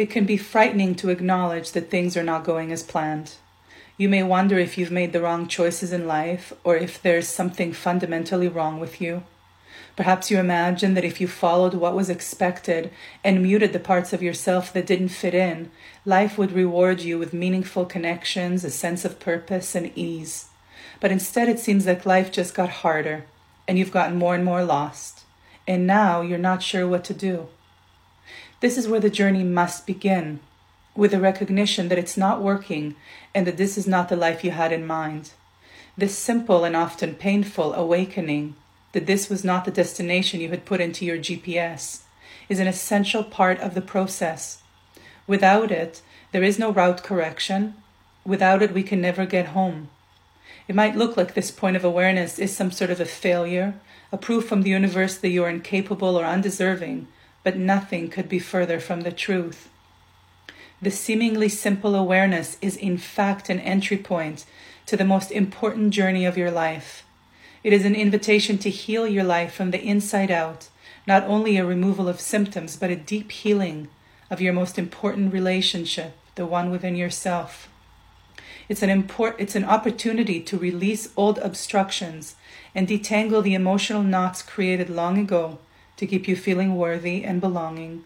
It can be frightening to acknowledge that things are not going as planned. You may wonder if you've made the wrong choices in life or if there's something fundamentally wrong with you. Perhaps you imagine that if you followed what was expected and muted the parts of yourself that didn't fit in, life would reward you with meaningful connections, a sense of purpose, and ease. But instead, it seems like life just got harder, and you've gotten more and more lost. And now you're not sure what to do. This is where the journey must begin, with the recognition that it's not working and that this is not the life you had in mind. This simple and often painful awakening that this was not the destination you had put into your GPS is an essential part of the process. Without it, there is no route correction. Without it, we can never get home. It might look like this point of awareness is some sort of a failure, a proof from the universe that you are incapable or undeserving, but nothing could be further from the truth. The seemingly simple awareness is, in fact, an entry point to the most important journey of your life it is an invitation to heal your life from the inside out, not only a removal of symptoms, but a deep healing of your most important relationship, the one within yourself. It's an, import, it's an opportunity to release old obstructions and detangle the emotional knots created long ago to keep you feeling worthy and belonging,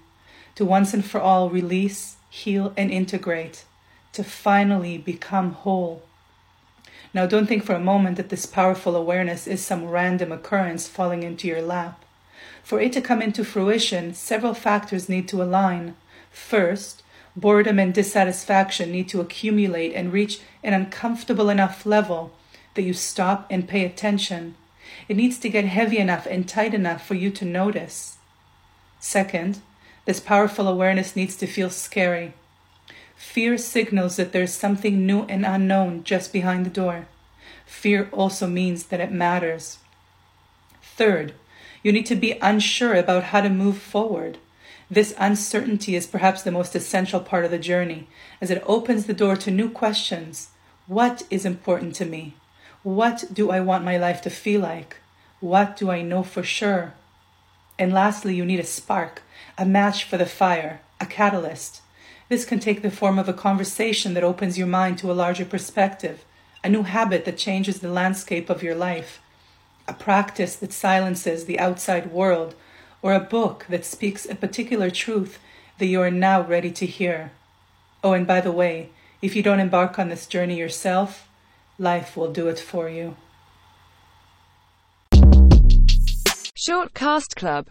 to once and for all release, heal, and integrate, to finally become whole. Now, don't think for a moment that this powerful awareness is some random occurrence falling into your lap. For it to come into fruition, several factors need to align. First, boredom and dissatisfaction need to accumulate and reach an uncomfortable enough level that you stop and pay attention. It needs to get heavy enough and tight enough for you to notice. Second, this powerful awareness needs to feel scary. Fear signals that there's something new and unknown just behind the door. Fear also means that it matters. Third, you need to be unsure about how to move forward. This uncertainty is perhaps the most essential part of the journey, as it opens the door to new questions. What is important to me? What do I want my life to feel like? What do I know for sure? And lastly, you need a spark, a match for the fire, a catalyst. This can take the form of a conversation that opens your mind to a larger perspective, a new habit that changes the landscape of your life, a practice that silences the outside world, or a book that speaks a particular truth that you are now ready to hear. Oh, and by the way, if you don't embark on this journey yourself, life will do it for you. Shortcast Club